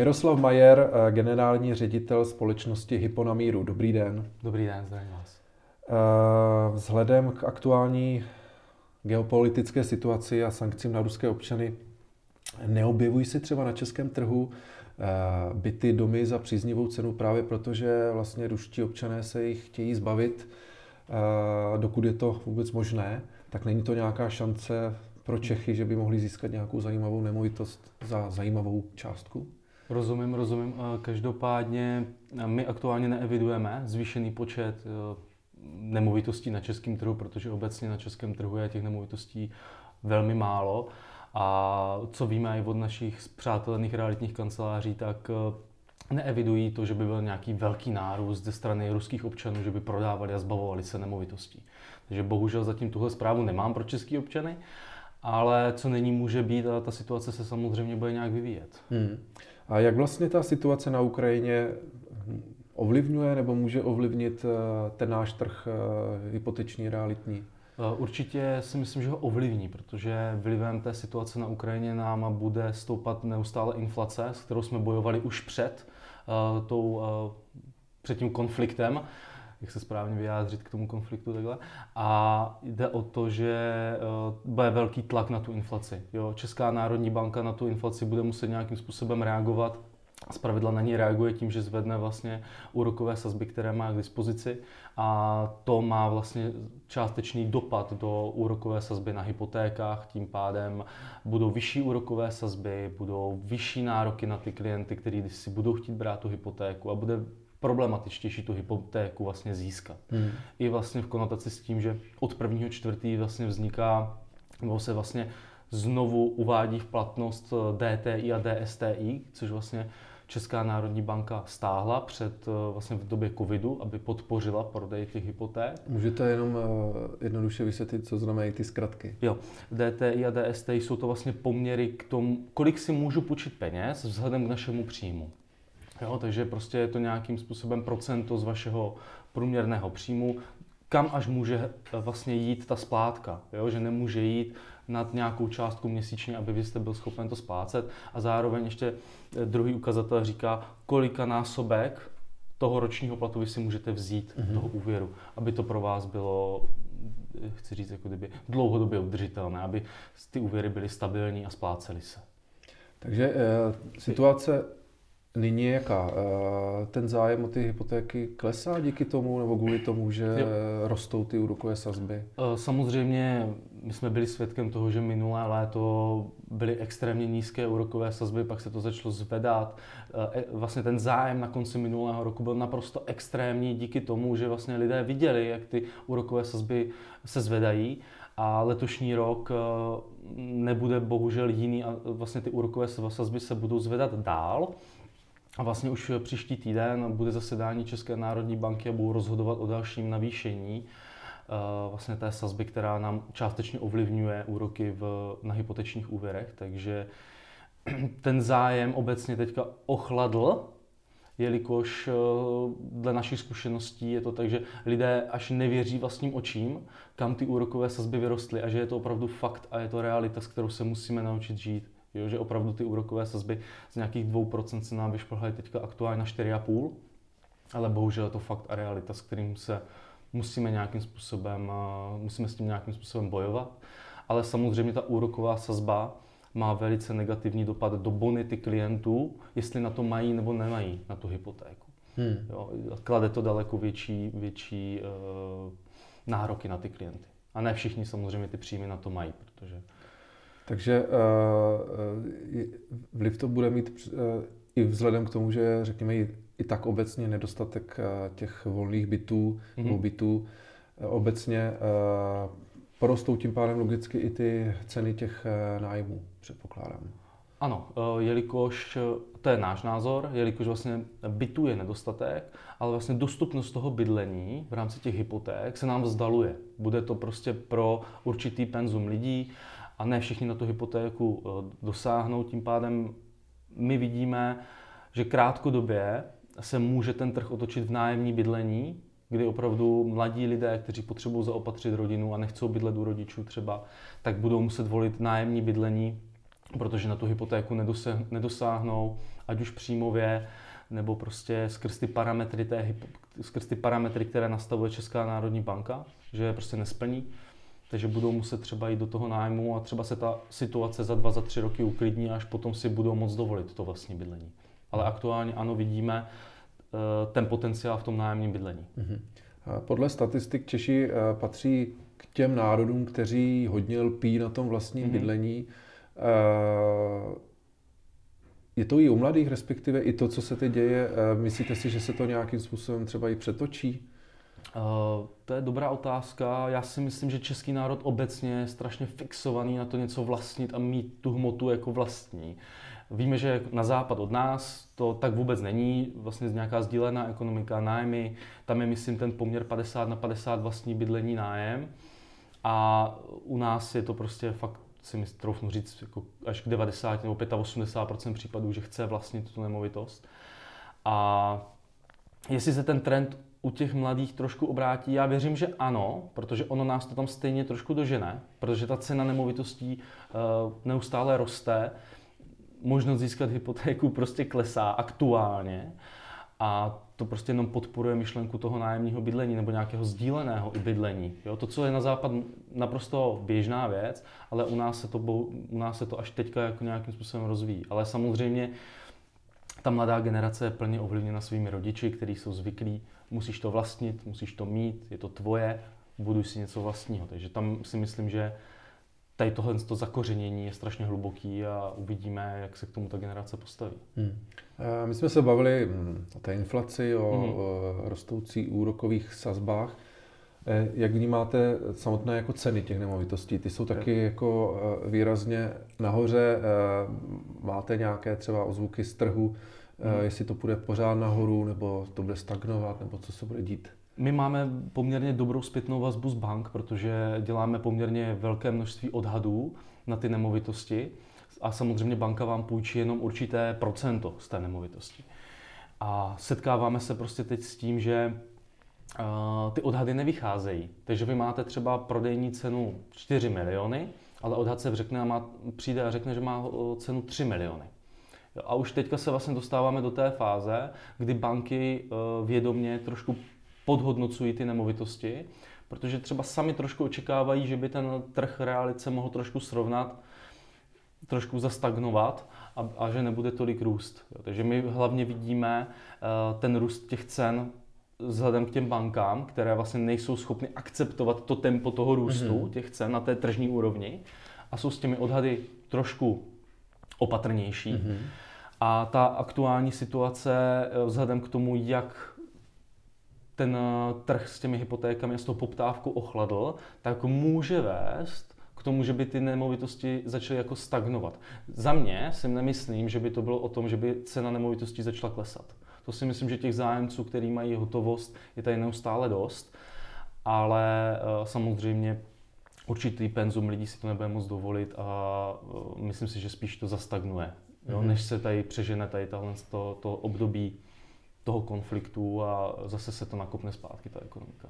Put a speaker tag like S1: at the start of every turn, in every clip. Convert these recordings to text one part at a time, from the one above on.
S1: Miroslav Majer, eh, generální ředitel společnosti Hyponamíru. Dobrý den.
S2: Dobrý den, zdravím vás.
S1: Eh, vzhledem k aktuální geopolitické situaci a sankcím na ruské občany neobjevují se třeba na českém trhu eh, byty, domy za příznivou cenu právě proto, že vlastně ruští občané se jich chtějí zbavit, dokud je to vůbec možné, tak není to nějaká šance pro Čechy, že by mohli získat nějakou zajímavou nemovitost za zajímavou částku?
S2: Rozumím, rozumím. Každopádně my aktuálně neevidujeme zvýšený počet eh, nemovitostí na českém trhu, protože obecně na českém trhu je těch nemovitostí velmi málo. A co víme i od našich přátelných realitních kanceláří, tak eh, neevidují to, že by byl nějaký velký nárůst ze strany ruských občanů, že by prodávali a zbavovali se nemovitostí. Takže bohužel zatím tuhle zprávu nemám pro české občany, ale co není, může být a ta situace se samozřejmě bude nějak vyvíjet. Hmm.
S1: A jak vlastně ta situace na Ukrajině ovlivňuje nebo může ovlivnit eh, ten náš trh eh, hypoteční, realitní?
S2: Eh, určitě si myslím, že ho ovlivní, protože vlivem té situace na Ukrajině nám bude stoupat neustále inflace, s kterou jsme bojovali už před, tou, před tím konfliktem jak se správně vyjádřit k tomu konfliktu takhle. A jde o to, že bude velký tlak na tu inflaci. Jo? Česká národní banka na tu inflaci bude muset nějakým způsobem reagovat Zpravidla na ní reaguje tím, že zvedne vlastně úrokové sazby, které má k dispozici a to má vlastně částečný dopad do úrokové sazby na hypotékách, tím pádem budou vyšší úrokové sazby, budou vyšší nároky na ty klienty, kteří si budou chtít brát tu hypotéku a bude problematičtější tu hypotéku vlastně získat. Hmm. I vlastně v konotaci s tím, že od prvního čtvrtý vlastně vzniká, nebo se vlastně znovu uvádí v platnost DTI a DSTI, což vlastně Česká národní banka stáhla před eh, vlastně v době covidu, aby podpořila prodej těch hypoték.
S1: Můžete jenom eh, jednoduše vysvětlit, co znamenají ty zkratky?
S2: Jo, DTI a DSTI jsou to vlastně poměry k tomu, kolik si můžu půjčit peněz vzhledem k našemu příjmu. Jo, takže prostě je to nějakým způsobem procento z vašeho průměrného příjmu, kam až může eh, vlastně jít ta splátka, jo? že nemůže jít nad nějakou částku měsíčně, aby vy jste byl schopen to splácet. A zároveň ještě eh, druhý ukazatel říká, kolika násobek toho ročního platu vy si můžete vzít mm-hmm. toho úvěru, aby to pro vás bylo eh, chci říct, jako kdyby dlouhodobě udržitelné, aby ty úvěry byly stabilní a splácely se.
S1: Takže e, situace Nyní je jaká? Eh, ten zájem o ty hypotéky klesá díky tomu nebo kvůli tomu, že jo. rostou ty úrokové sazby?
S2: Eh, samozřejmě my jsme byli svědkem toho, že minulé léto byly extrémně nízké úrokové sazby, pak se to začalo zvedat. Eh, vlastně ten zájem na konci minulého roku byl naprosto extrémní díky tomu, že vlastně lidé viděli, jak ty úrokové sazby se zvedají a letošní rok nebude bohužel jiný a vlastně ty úrokové sazby se budou zvedat dál. A vlastně už příští týden bude zasedání České národní banky a budou rozhodovat o dalším navýšení uh, vlastně té sazby, která nám částečně ovlivňuje úroky v, na hypotečních úvěrech. Takže ten zájem obecně teďka ochladl, jelikož uh, dle našich zkušeností je to tak, že lidé až nevěří vlastním očím, kam ty úrokové sazby vyrostly a že je to opravdu fakt a je to realita, s kterou se musíme naučit žít. Jo, že opravdu ty úrokové sazby z nějakých 2% se nám vyšplhaly teďka aktuálně na 4,5%, ale bohužel je to fakt a realita, s kterým se musíme nějakým způsobem, musíme s tím nějakým způsobem bojovat. Ale samozřejmě ta úroková sazba má velice negativní dopad do bonity klientů, jestli na to mají nebo nemají na tu hypotéku. Hmm. Jo, klade to daleko větší, větší uh, nároky na ty klienty. A ne všichni samozřejmě ty příjmy na to mají, protože
S1: takže uh, vliv to bude mít uh, i vzhledem k tomu, že řekněme i, tak obecně nedostatek těch volných bytů mm-hmm. nebo bytů obecně porostou tím pádem logicky i ty ceny těch nájmů, předpokládám.
S2: Ano, jelikož to je náš názor, jelikož vlastně bytů je nedostatek, ale vlastně dostupnost toho bydlení v rámci těch hypoték se nám vzdaluje. Bude to prostě pro určitý penzum lidí a ne všichni na tu hypotéku eh, dosáhnou. Tím pádem my vidíme, že krátkodobě se může ten trh otočit v nájemní bydlení, kdy opravdu mladí lidé, kteří potřebují zaopatřit rodinu a nechcou bydlet u rodičů třeba, tak budou muset volit nájemní bydlení protože na tu hypotéku nedosáhnou, ať už příjmově, nebo prostě skrz ty parametry, té, skrz ty parametry, které nastavuje Česká národní banka, že je prostě nesplní. Takže budou muset třeba jít do toho nájmu a třeba se ta situace za dva, za tři roky uklidní až potom si budou moc dovolit to vlastní bydlení. Ale aktuálně ano, vidíme eh, ten potenciál v tom nájemním bydlení.
S1: Mhm. Podle statistik Češi eh, patří k těm národům, kteří hodně lpí na tom vlastním mm-hmm. bydlení. Eh, je to i u mladých, respektive i to, co se teď děje, myslíte si, že se to nějakým způsobem třeba i přetočí?
S2: Uh, to je dobrá otázka. Já si myslím, že český národ obecně je strašně fixovaný na to něco vlastnit a mít tu hmotu jako vlastní. Víme, že na západ od nás to tak vůbec není, vlastně nějaká sdílená ekonomika, nájmy, tam je myslím ten poměr 50 na 50 vlastní bydlení nájem a u nás je to prostě fakt si mi troufnu říct jako až k 90 nebo 85% případů, že chce vlastnit tu nemovitost. A jestli se ten trend u těch mladých trošku obrátí? Já věřím, že ano, protože ono nás to tam stejně trošku dožene, protože ta cena nemovitostí uh, neustále roste, možnost získat hypotéku prostě klesá aktuálně a to prostě jenom podporuje myšlenku toho nájemního bydlení nebo nějakého sdíleného i bydlení. Jo? To, co je na západ naprosto běžná věc, ale u nás se to, u nás se to až teďka jako nějakým způsobem rozvíjí. Ale samozřejmě ta mladá generace je plně ovlivněna svými rodiči, kteří jsou zvyklí musíš to vlastnit, musíš to mít, je to tvoje, buduj si něco vlastního. Takže tam si myslím, že tady tohle to zakořenění je strašně hluboký a uvidíme, jak se k tomu ta generace postaví. Hmm.
S1: My jsme se bavili hm, o té inflaci, o, hmm. o rostoucí úrokových sazbách. E, jak vnímáte samotné jako ceny těch nemovitostí? Ty jsou taky jako e, výrazně nahoře. Máte nějaké třeba ozvuky z trhu, hmm. jestli to půjde pořád nahoru, nebo to bude stagnovat, nebo co se bude dít.
S2: My máme poměrně dobrou zpětnou vazbu z bank, protože děláme poměrně velké množství odhadů na ty nemovitosti a samozřejmě banka vám půjčí jenom určité procento z té nemovitosti. A setkáváme se prostě teď s tím, že uh, ty odhady nevycházejí. Takže vy máte třeba prodejní cenu 4 miliony, ale odhad se řekne a má, přijde a řekne, že má cenu 3 miliony. A už teďka se vlastně dostáváme do té fáze, kdy banky eh, vědomě trošku podhodnocují ty nemovitosti, protože třeba sami trošku očekávají, že by ten trh realice mohl trošku srovnat, trošku zastagnovat a, a že nebude tolik růst. Takže my hlavně vidíme uh, ten růst těch cen vzhledem k těm bankám, které vlastně nejsou schopny akceptovat to tempo toho růstu mm-hmm. těch cen na té tržní úrovni a jsou s těmi odhady trošku opatrnější. Mm-hmm. A ta aktuální situace eh, vzhledem k tomu, jak ten eh, trh s těmi hypotékami a s tou poptávkou ochladl, tak může vést k tomu, že by ty nemovitosti začaly jako stagnovat. Za mě si nemyslím, že by to bylo o tom, že by cena nemovitostí začala klesat. To si myslím, že těch zájemců, který mají hotovost, je tady neustále dost, ale uh, samozřejmě určitý penzum lidí si to nebude moc dovolit a uh, myslím si, že spíš to zastagnuje jo, mm-hmm. než se tady přežene tady tohle, to, to období toho konfliktu a zase se to nakopne zpátky, ta ekonomika.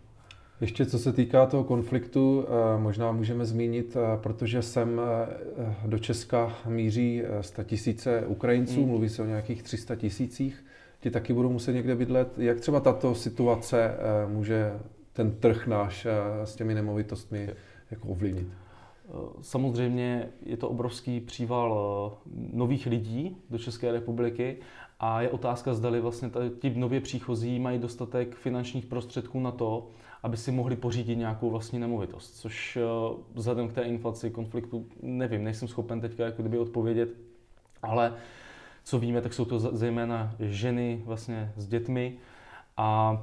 S1: Ještě co se týká toho konfliktu, eh, možná můžeme zmínit, eh, protože sem eh, do Česka míří tisíce Ukrajinců, mm. mluví se o nějakých 300 tisících, ti taky budou muset někde bydlet. Jak třeba tato situace může ten trh náš s těmi nemovitostmi jako ovlivnit?
S2: Samozřejmě je to obrovský příval eh, nových lidí do České republiky a je otázka, zdali vlastně ti nově příchozí mají dostatek finančních prostředků na to, aby si mohli pořídit nějakou vlastní nemovitost, což eh, vzhledem k té inflaci, konfliktu, nevím, nejsem schopen teďka jako kdyby odpovědět, ale co víme, tak jsou to zejména ženy vlastně s dětmi a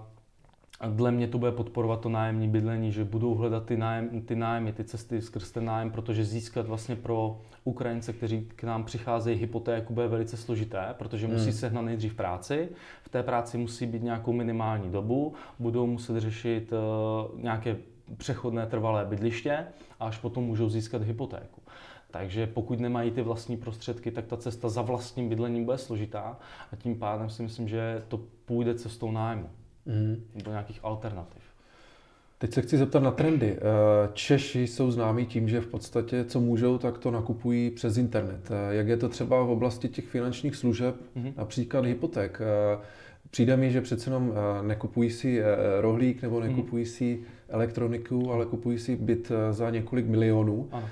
S2: a dle mě to bude podporovat to nájemní bydlení, že budou hledat ty, nájem, ty nájmy, ty cesty skrz ten nájem, protože získat vlastně pro Ukrajince, kteří k nám přicházejí hypotéku, bude velice složité, protože musí hmm. sehnat nejdřív práci, v té práci musí být nějakou minimální dobu, budou muset řešit uh, nějaké přechodné trvalé bydliště a až potom můžou získat hypotéku. Takže pokud nemají ty vlastní prostředky, tak ta cesta za vlastním bydlením bude složitá a tím pádem si myslím, že to půjde cestou nájmu mm. nebo nějakých alternativ.
S1: Teď se chci zeptat na trendy. Češi jsou známí tím, že v podstatě co můžou, tak to nakupují přes internet. Jak je to třeba v oblasti těch finančních služeb, mm-hmm. například hypoték? Přijde mi, že přece jenom nekupují si rohlík nebo mhm. nekupují si elektroniku, ale kupují si byt za několik milionů. Ano.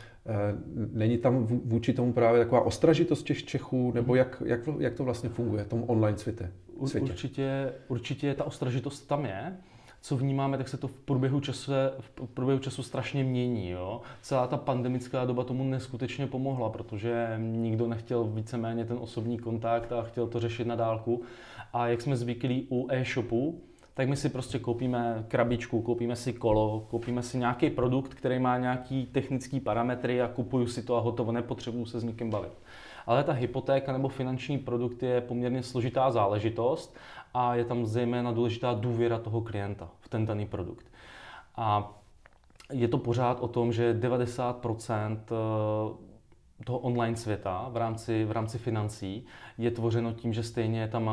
S1: Není tam vůči tomu právě taková ostražitost těch Čechů, nebo mhm. jak, jak, jak to vlastně funguje v tom online světě?
S2: Světě? Určitě, určitě ta ostražitost tam je co vnímáme, tak se to v průběhu času, v průběhu času strašně mění. Jo? Celá ta pandemická doba tomu neskutečně pomohla, protože nikdo nechtěl víceméně ten osobní kontakt a chtěl to řešit na dálku. A jak jsme zvyklí u e-shopu, tak my si prostě koupíme krabičku, koupíme si kolo, koupíme si nějaký produkt, který má nějaký technický parametry a kupuju si to a hotovo, nepotřebuju se s nikým bavit. Ale ta hypotéka nebo finanční produkt je poměrně složitá záležitost a je tam zejména důležitá důvěra toho klienta v ten daný produkt. A je to pořád o tom, že 90% toho online světa v rámci, v rámci financí je tvořeno tím, že stejně tam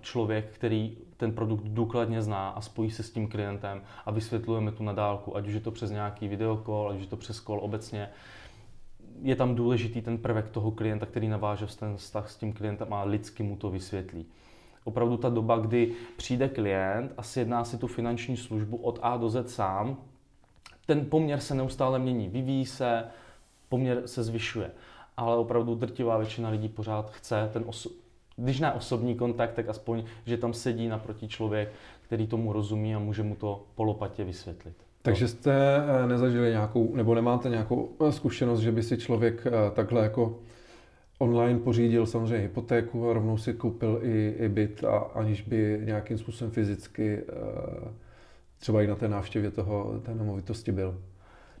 S2: člověk, který ten produkt důkladně zná a spojí se s tím klientem a vysvětlujeme tu nadálku, ať už je to přes nějaký videokol, ať už je to přes kol obecně. Je tam důležitý ten prvek toho klienta, který naváže ten vztah s tím klientem a lidsky mu to vysvětlí. Opravdu ta doba, kdy přijde klient a sjedná si tu finanční službu od A do Z sám, ten poměr se neustále mění, vyvíjí se, poměr se zvyšuje. Ale opravdu drtivá většina lidí pořád chce ten oso- když ne osobní kontakt, tak aspoň, že tam sedí naproti člověk, který tomu rozumí a může mu to polopatě vysvětlit.
S1: Takže jste eh, nezažili nějakou, nebo nemáte nějakou eh, zkušenost, že by si člověk eh, takhle jako online pořídil samozřejmě hypotéku a rovnou si koupil i, i byt, a aniž by nějakým způsobem fyzicky třeba i na té návštěvě toho, té nemovitosti byl?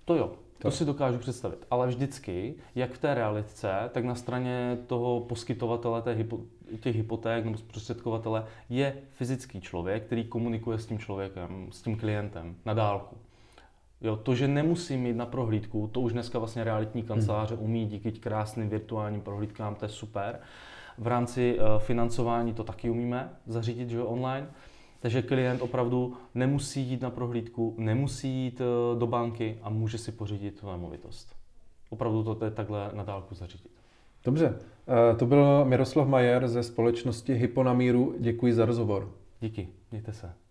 S2: To jo, to si dokážu představit. Ale vždycky, jak v té realitce, tak na straně toho poskytovatele té hypo, těch hypoték nebo zprostředkovatele je fyzický člověk, který komunikuje s tím člověkem, s tím klientem na dálku. Jo, to, že nemusím mít na prohlídku, to už dneska vlastně realitní kanceláře hmm. umí díky krásným virtuálním prohlídkám, to je super. V rámci uh, financování to taky umíme zařídit, že online. Takže klient opravdu nemusí jít na prohlídku, nemusí jít uh, do banky a může si pořídit tu nemovitost. Opravdu to je takhle na dálku zařídit.
S1: Dobře, uh, to byl Miroslav Majer ze společnosti Hypo na míru. Děkuji za rozhovor.
S2: Díky, mějte se.